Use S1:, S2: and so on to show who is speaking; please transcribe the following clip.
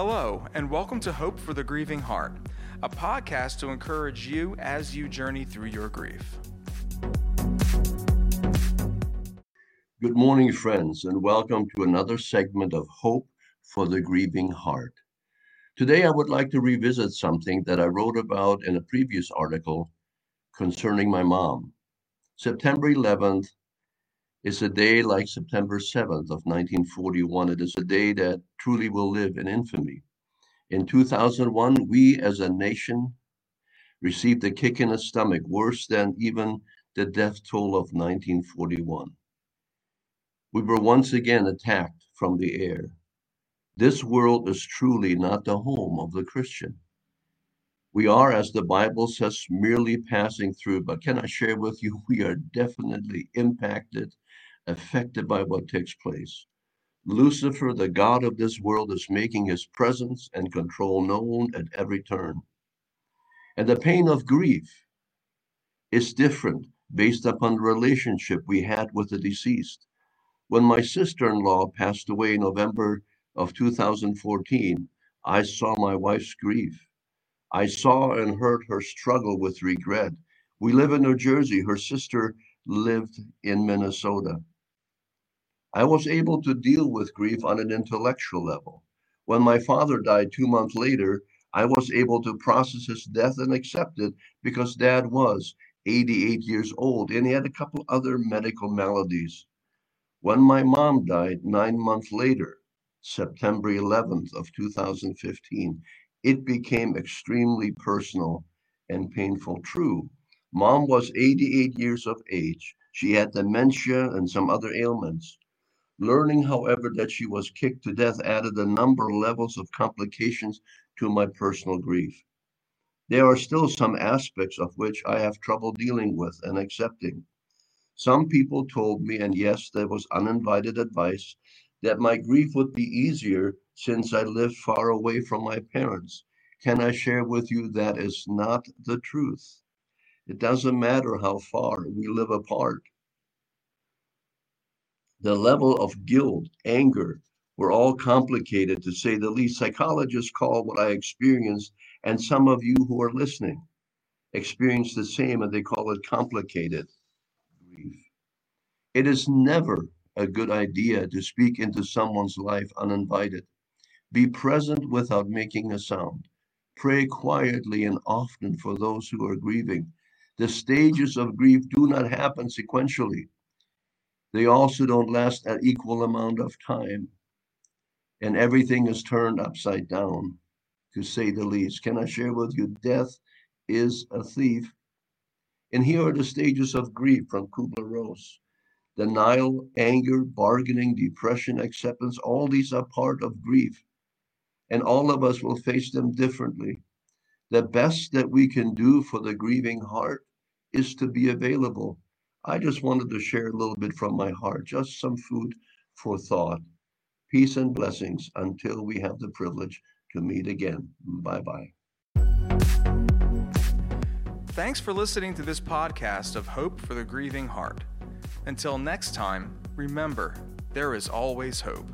S1: Hello, and welcome to Hope for the Grieving Heart, a podcast to encourage you as you journey through your grief.
S2: Good morning, friends, and welcome to another segment of Hope for the Grieving Heart. Today, I would like to revisit something that I wrote about in a previous article concerning my mom. September 11th is a day like September 7th of 1941. It is a day that truly will live in infamy. In 2001, we as a nation received a kick in the stomach worse than even the death toll of 1941. We were once again attacked from the air. This world is truly not the home of the Christian. We are, as the Bible says, merely passing through. But can I share with you, we are definitely impacted, affected by what takes place. Lucifer, the God of this world, is making his presence and control known at every turn. And the pain of grief is different based upon the relationship we had with the deceased. When my sister in law passed away in November of 2014, I saw my wife's grief. I saw and heard her struggle with regret. We live in New Jersey. Her sister lived in Minnesota. I was able to deal with grief on an intellectual level. When my father died two months later, I was able to process his death and accept it because dad was 88 years old and he had a couple other medical maladies. When my mom died nine months later, September 11th of 2015, it became extremely personal and painful. True, mom was 88 years of age. She had dementia and some other ailments. Learning, however, that she was kicked to death added a number of levels of complications to my personal grief. There are still some aspects of which I have trouble dealing with and accepting. Some people told me, and yes, there was uninvited advice, that my grief would be easier since I lived far away from my parents. Can I share with you that is not the truth? It doesn't matter how far we live apart. The level of guilt, anger, were all complicated to say the least. Psychologists call what I experienced, and some of you who are listening experience the same, and they call it complicated grief. It is never a good idea to speak into someone's life uninvited. Be present without making a sound. Pray quietly and often for those who are grieving. The stages of grief do not happen sequentially. They also don't last an equal amount of time. And everything is turned upside down, to say the least. Can I share with you? Death is a thief. And here are the stages of grief from Kubler Ross denial, anger, bargaining, depression, acceptance, all these are part of grief. And all of us will face them differently. The best that we can do for the grieving heart is to be available. I just wanted to share a little bit from my heart, just some food for thought. Peace and blessings until we have the privilege to meet again. Bye bye.
S1: Thanks for listening to this podcast of Hope for the Grieving Heart. Until next time, remember, there is always hope.